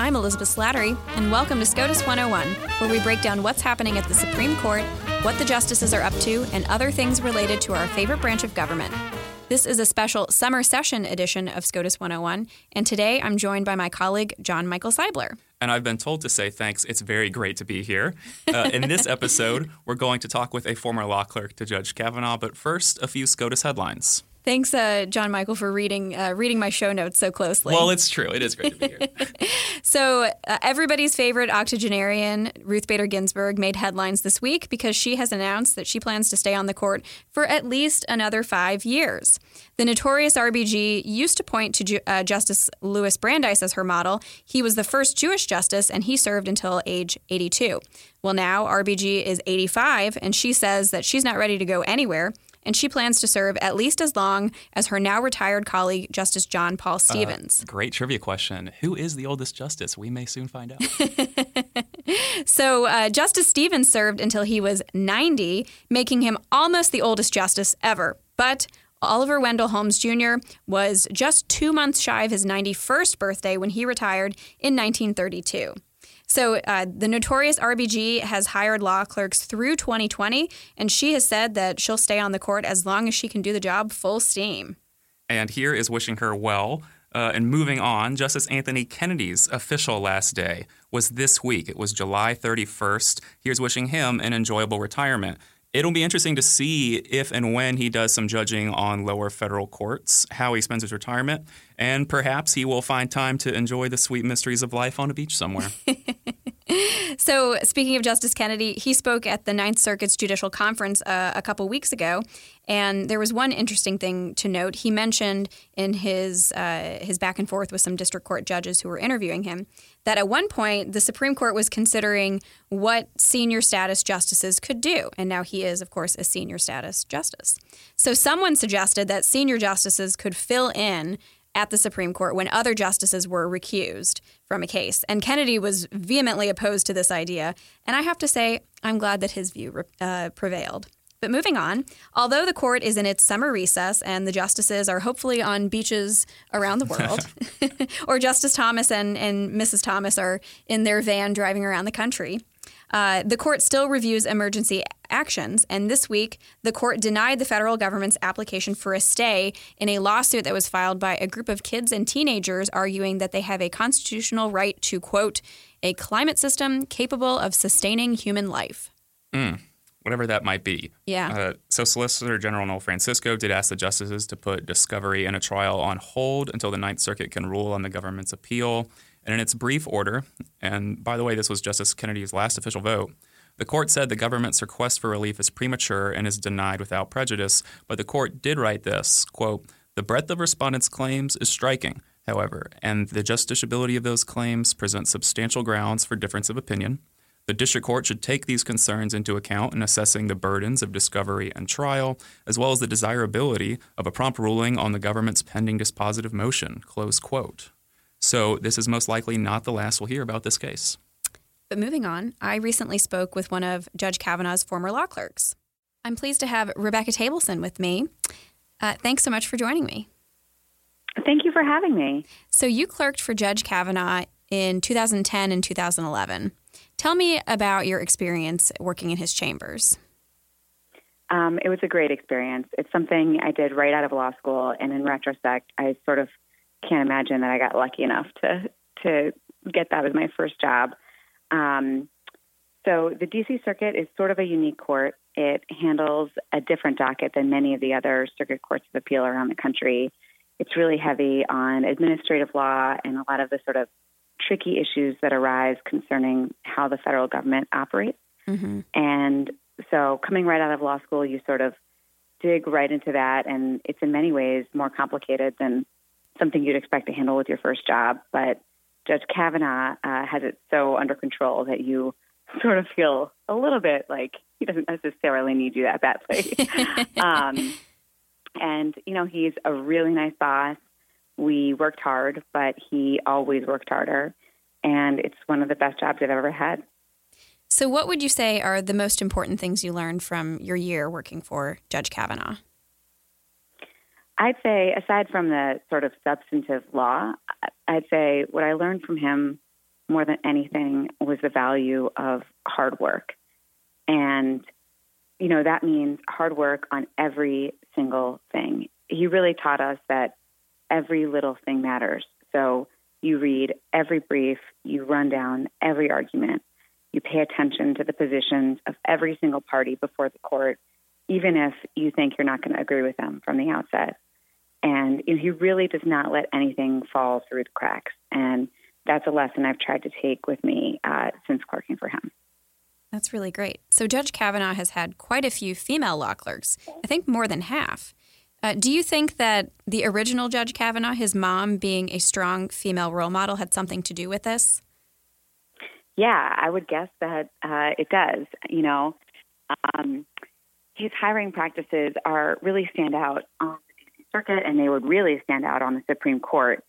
I'm Elizabeth Slattery, and welcome to SCOTUS 101, where we break down what's happening at the Supreme Court, what the justices are up to, and other things related to our favorite branch of government. This is a special summer session edition of SCOTUS 101, and today I'm joined by my colleague, John Michael Seibler. And I've been told to say thanks. It's very great to be here. Uh, in this episode, we're going to talk with a former law clerk to Judge Kavanaugh, but first, a few SCOTUS headlines. Thanks, uh, John Michael, for reading uh, reading my show notes so closely. Well, it's true. It is great to be here. so, uh, everybody's favorite octogenarian, Ruth Bader Ginsburg, made headlines this week because she has announced that she plans to stay on the court for at least another five years. The notorious RBG used to point to Ju- uh, Justice Louis Brandeis as her model. He was the first Jewish justice, and he served until age 82. Well, now RBG is 85, and she says that she's not ready to go anywhere and she plans to serve at least as long as her now retired colleague, Justice John Paul uh, Stevens. Uh, great trivia question. Who is the oldest justice? We may soon find out. so, uh, Justice Stevens served until he was 90, making him almost the oldest justice ever. But Oliver Wendell Holmes Jr. was just two months shy of his 91st birthday when he retired in 1932. So uh, the notorious RBG has hired law clerks through 2020, and she has said that she'll stay on the court as long as she can do the job full steam. And here is wishing her well. Uh, and moving on, Justice Anthony Kennedy's official last day was this week. It was July 31st. Here's wishing him an enjoyable retirement. It'll be interesting to see if and when he does some judging on lower federal courts, how he spends his retirement, and perhaps he will find time to enjoy the sweet mysteries of life on a beach somewhere. so, speaking of Justice Kennedy, he spoke at the Ninth Circuit's Judicial Conference uh, a couple weeks ago, and there was one interesting thing to note. He mentioned in his uh, his back and forth with some district court judges who were interviewing him that at one point the Supreme Court was considering what senior status justices could do, and now he is, of course, a senior status justice. So, someone suggested that senior justices could fill in at the Supreme Court when other justices were recused from a case. And Kennedy was vehemently opposed to this idea. And I have to say, I'm glad that his view uh, prevailed. But moving on, although the court is in its summer recess and the justices are hopefully on beaches around the world, or Justice Thomas and, and Mrs. Thomas are in their van driving around the country, uh, the court still reviews emergency actions, and this week, the court denied the federal government's application for a stay in a lawsuit that was filed by a group of kids and teenagers arguing that they have a constitutional right to, quote, a climate system capable of sustaining human life. Mm, whatever that might be. Yeah. Uh, so, Solicitor General Noel Francisco did ask the justices to put discovery and a trial on hold until the Ninth Circuit can rule on the government's appeal. And in its brief order, and by the way, this was Justice Kennedy's last official vote, the court said the government's request for relief is premature and is denied without prejudice, but the court did write this quote, The breadth of respondents' claims is striking, however, and the justiciability of those claims presents substantial grounds for difference of opinion. The district court should take these concerns into account in assessing the burdens of discovery and trial, as well as the desirability of a prompt ruling on the government's pending dispositive motion. Close quote. So this is most likely not the last we'll hear about this case. But moving on, I recently spoke with one of Judge Kavanaugh's former law clerks. I'm pleased to have Rebecca Taibleson with me. Uh, thanks so much for joining me. Thank you for having me. So, you clerked for Judge Kavanaugh in 2010 and 2011. Tell me about your experience working in his chambers. Um, it was a great experience. It's something I did right out of law school, and in retrospect, I sort of can't imagine that I got lucky enough to to get that as my first job. Um, so the DC Circuit is sort of a unique court. It handles a different docket than many of the other circuit courts of appeal around the country. It's really heavy on administrative law and a lot of the sort of tricky issues that arise concerning how the federal government operates. Mm-hmm. And so, coming right out of law school, you sort of dig right into that, and it's in many ways more complicated than something you'd expect to handle with your first job. But Judge Kavanaugh uh, has it so under control that you sort of feel a little bit like he doesn't necessarily need you that badly. um, and, you know, he's a really nice boss. We worked hard, but he always worked harder. And it's one of the best jobs I've ever had. So, what would you say are the most important things you learned from your year working for Judge Kavanaugh? I'd say, aside from the sort of substantive law, I'd say what I learned from him more than anything was the value of hard work. And, you know, that means hard work on every single thing. He really taught us that every little thing matters. So you read every brief, you run down every argument, you pay attention to the positions of every single party before the court, even if you think you're not going to agree with them from the outset. And he really does not let anything fall through the cracks. And that's a lesson I've tried to take with me uh, since clerking for him. That's really great. So Judge Kavanaugh has had quite a few female law clerks, I think more than half. Uh, do you think that the original Judge Kavanaugh, his mom being a strong female role model, had something to do with this? Yeah, I would guess that uh, it does. You know, um, his hiring practices are really stand out on Circuit, and they would really stand out on the Supreme Court.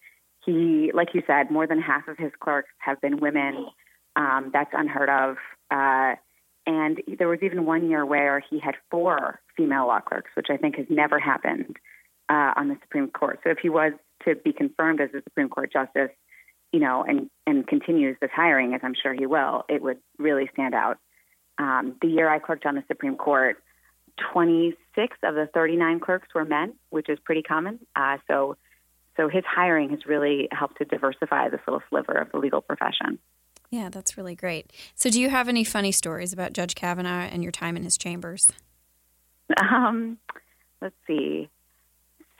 He, like you said, more than half of his clerks have been women. Um, that's unheard of. Uh, and there was even one year where he had four female law clerks, which I think has never happened uh, on the Supreme Court. So if he was to be confirmed as a Supreme Court justice, you know, and, and continues this hiring, as I'm sure he will, it would really stand out. Um, the year I clerked on the Supreme Court, 26 of the 39 clerks were men, which is pretty common. Uh, so, so his hiring has really helped to diversify this little sliver of the legal profession. Yeah, that's really great. So, do you have any funny stories about Judge Kavanaugh and your time in his chambers? Um, let's see.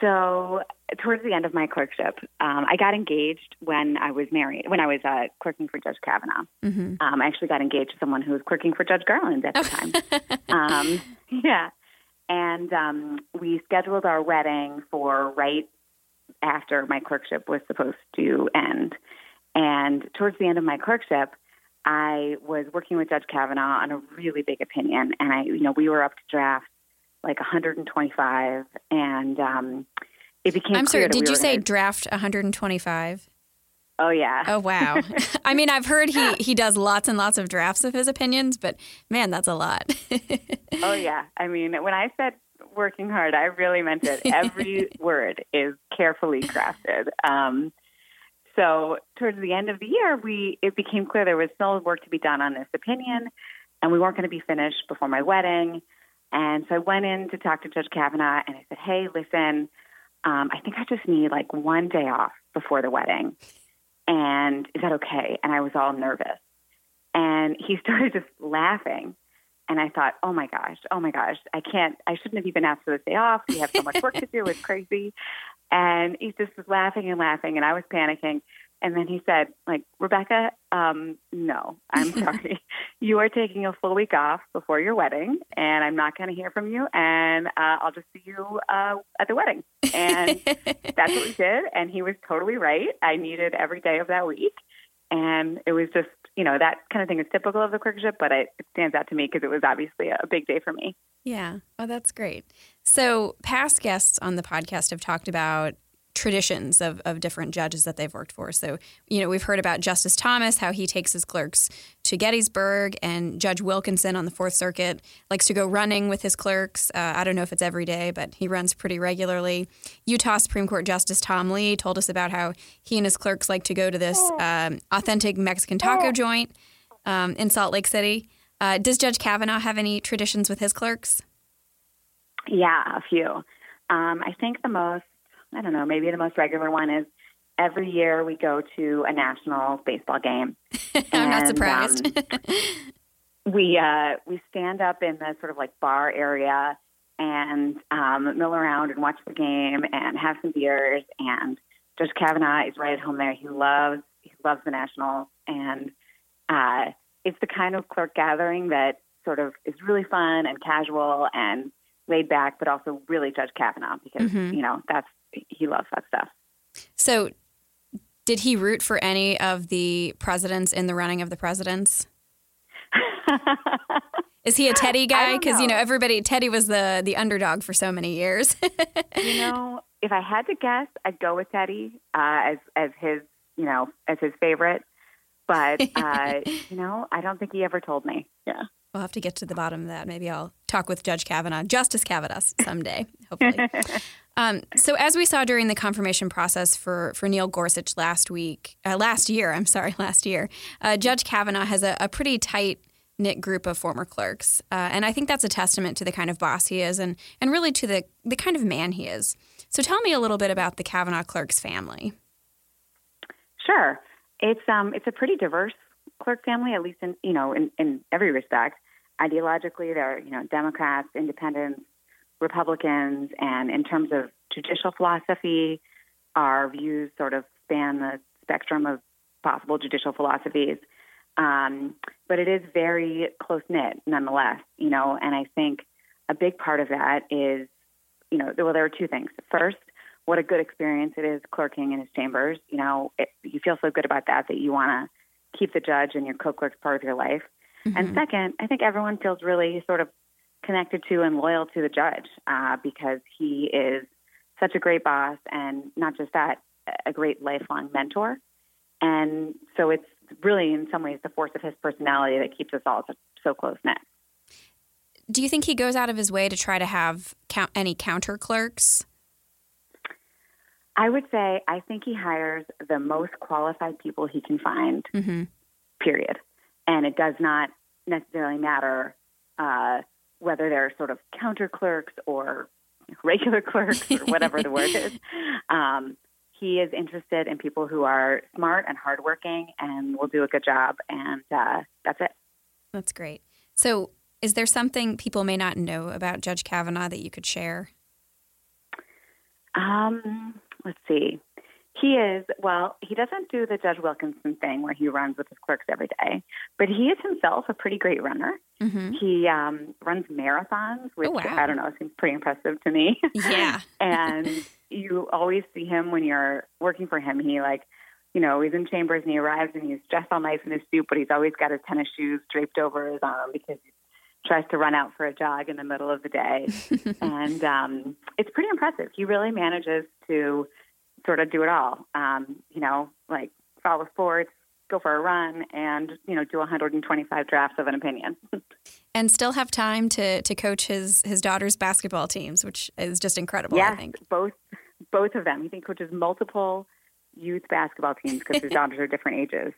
So, towards the end of my clerkship, um, I got engaged when I was married, when I was uh, clerking for Judge Kavanaugh. Mm-hmm. Um, I actually got engaged to someone who was clerking for Judge Garland at the time. um, yeah. And um, we scheduled our wedding for right after my clerkship was supposed to end. And towards the end of my clerkship, I was working with Judge Kavanaugh on a really big opinion, and I, you know, we were up to draft like 125, and um, it became. I'm sorry. Did we you say draft 125? Oh yeah. Oh wow. I mean, I've heard he he does lots and lots of drafts of his opinions, but man, that's a lot. oh yeah. I mean, when I said working hard, I really meant it. Every word is carefully crafted. Um, so towards the end of the year, we it became clear there was still work to be done on this opinion, and we weren't going to be finished before my wedding. And so I went in to talk to Judge Kavanaugh, and I said, "Hey, listen, um, I think I just need like one day off before the wedding, and is that okay?" And I was all nervous, and he started just laughing. And I thought, oh my gosh, oh my gosh, I can't, I shouldn't have even asked for this day off. We have so much work to do. It's crazy. And he just was laughing and laughing, and I was panicking. And then he said, like, Rebecca, um, no, I'm sorry. you are taking a full week off before your wedding, and I'm not going to hear from you, and uh, I'll just see you uh, at the wedding. And that's what we did. And he was totally right. I needed every day of that week. And it was just, you know, that kind of thing is typical of the clerkship, but it, it stands out to me because it was obviously a big day for me. Yeah. Oh, that's great. So, past guests on the podcast have talked about traditions of, of different judges that they've worked for. So, you know, we've heard about Justice Thomas, how he takes his clerks to Gettysburg, and Judge Wilkinson on the Fourth Circuit likes to go running with his clerks. Uh, I don't know if it's every day, but he runs pretty regularly. Utah Supreme Court Justice Tom Lee told us about how he and his clerks like to go to this um, authentic Mexican taco joint um, in Salt Lake City. Uh, does Judge Kavanaugh have any traditions with his clerks? Yeah, a few. Um, I think the most, I don't know, maybe the most regular one is every year we go to a national baseball game. I'm and, not surprised. um, we uh, we stand up in the sort of like bar area and um, mill around and watch the game and have some beers. And Judge Kavanaugh is right at home there. He loves he loves the Nationals, and uh, it's the kind of clerk gathering that sort of is really fun and casual and laid back, but also really Judge Kavanaugh because mm-hmm. you know that's he loves that stuff. So, did he root for any of the presidents in the running of the presidents? Is he a Teddy guy? Because you know everybody, Teddy was the the underdog for so many years. you know, if I had to guess, I'd go with Teddy uh, as as his you know as his favorite. But uh, you know, I don't think he ever told me. Yeah. We'll have to get to the bottom of that. Maybe I'll talk with Judge Kavanaugh, Justice Kavanaugh, someday, hopefully. Um, so, as we saw during the confirmation process for, for Neil Gorsuch last week, uh, last year, I'm sorry, last year, uh, Judge Kavanaugh has a, a pretty tight knit group of former clerks, uh, and I think that's a testament to the kind of boss he is, and and really to the the kind of man he is. So, tell me a little bit about the Kavanaugh clerks family. Sure, it's um it's a pretty diverse clerk family, at least in you know in, in every respect. Ideologically, they're you know Democrats, Independents, Republicans, and in terms of judicial philosophy, our views sort of span the spectrum of possible judicial philosophies. Um, but it is very close knit nonetheless, you know, and I think a big part of that is, you know, well, there are two things. First, what a good experience it is clerking in his chambers. You know, it, you feel so good about that that you want to keep the judge and your co-clerks part of your life. Mm-hmm. And second, I think everyone feels really sort of connected to and loyal to the judge uh, because he is such a great boss and not just that, a great lifelong mentor. And so it's really, in some ways, the force of his personality that keeps us all so, so close knit. Do you think he goes out of his way to try to have count, any counter clerks? I would say I think he hires the most qualified people he can find, mm-hmm. period. And it does not necessarily matter uh, whether they're sort of counter clerks or regular clerks or whatever the word is. Um, he is interested in people who are smart and hardworking and will do a good job, and uh, that's it. That's great. So, is there something people may not know about Judge Kavanaugh that you could share? Um, let's see. He is, well, he doesn't do the Judge Wilkinson thing where he runs with his clerks every day, but he is himself a pretty great runner. Mm-hmm. He um, runs marathons, which oh, wow. I don't know, seems pretty impressive to me. Yeah. and you always see him when you're working for him. He, like, you know, he's in chambers and he arrives and he's dressed all nice in his suit, but he's always got his tennis shoes draped over his arm because he tries to run out for a jog in the middle of the day. and um, it's pretty impressive. He really manages to sort of do it all. Um, you know, like follow sports, go for a run, and you know, do 125 drafts of an opinion. and still have time to to coach his his daughter's basketball teams, which is just incredible. Yes, I think both both of them. He coaches multiple youth basketball teams because his daughters are different ages.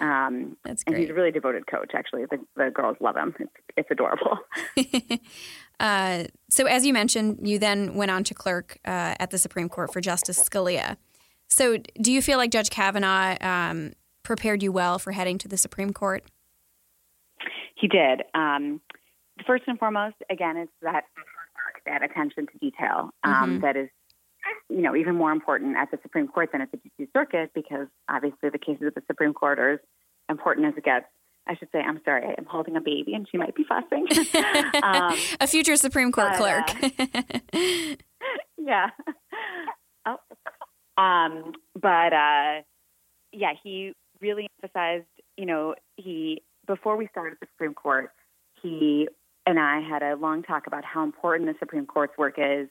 Um, That's great. And he's a really devoted coach. Actually, the, the girls love him. It's, it's adorable. uh, so, as you mentioned, you then went on to clerk uh, at the Supreme Court for Justice Scalia. So, do you feel like Judge Kavanaugh um, prepared you well for heading to the Supreme Court? He did. Um, first and foremost, again, it's that that attention to detail um, mm-hmm. that is you know, even more important at the Supreme Court than at the D.C. Circuit because obviously the cases at the Supreme Court are as important as it gets. I should say, I'm sorry, I'm holding a baby and she might be fussing. um, a future Supreme Court but, clerk. Uh, yeah. Oh. Um, but uh, yeah, he really emphasized, you know, he, before we started the Supreme Court, he and I had a long talk about how important the Supreme Court's work is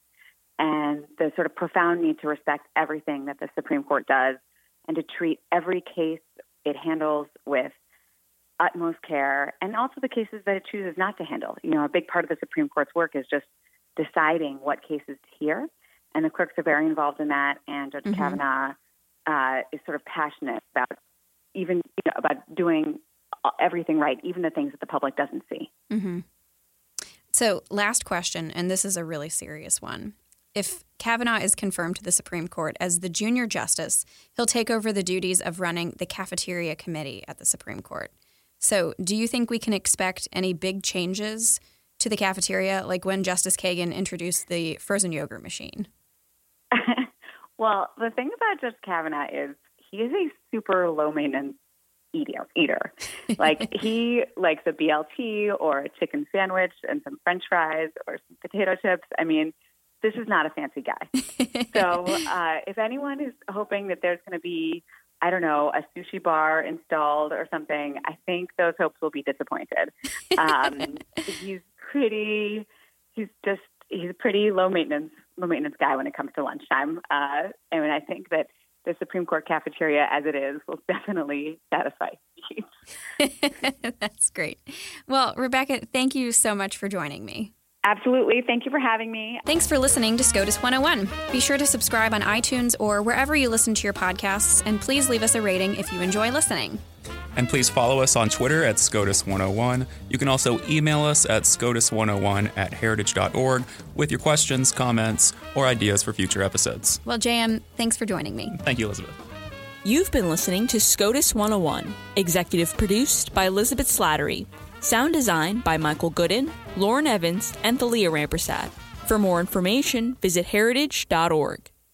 and the sort of profound need to respect everything that the Supreme Court does and to treat every case it handles with utmost care and also the cases that it chooses not to handle. You know, a big part of the Supreme Court's work is just deciding what cases to hear, and the clerks are very involved in that. And Judge mm-hmm. Kavanaugh uh, is sort of passionate about even you know, about doing everything right, even the things that the public doesn't see. Mm-hmm. So, last question, and this is a really serious one. If Kavanaugh is confirmed to the Supreme Court as the junior justice, he'll take over the duties of running the cafeteria committee at the Supreme Court. So, do you think we can expect any big changes to the cafeteria, like when Justice Kagan introduced the frozen yogurt machine? well, the thing about Judge Kavanaugh is he is a super low maintenance eater. eater. like he likes a BLT or a chicken sandwich and some French fries or some potato chips. I mean, this is not a fancy guy. so uh, if anyone is hoping that there's going to be, I don't know, a sushi bar installed or something, I think those hopes will be disappointed. Um, he's pretty, he's just, he's a pretty low maintenance, low maintenance guy when it comes to lunchtime. Uh, and I think that the Supreme Court cafeteria as it is will definitely satisfy That's great. Well, Rebecca, thank you so much for joining me. Absolutely. Thank you for having me. Thanks for listening to SCOTUS 101. Be sure to subscribe on iTunes or wherever you listen to your podcasts, and please leave us a rating if you enjoy listening. And please follow us on Twitter at SCOTUS101. You can also email us at SCOTUS101 at heritage.org with your questions, comments, or ideas for future episodes. Well, JM, thanks for joining me. Thank you, Elizabeth. You've been listening to SCOTUS 101, executive produced by Elizabeth Slattery, sound design by Michael Gooden, Lauren Evans, and Thalia Rampersad. For more information, visit heritage.org.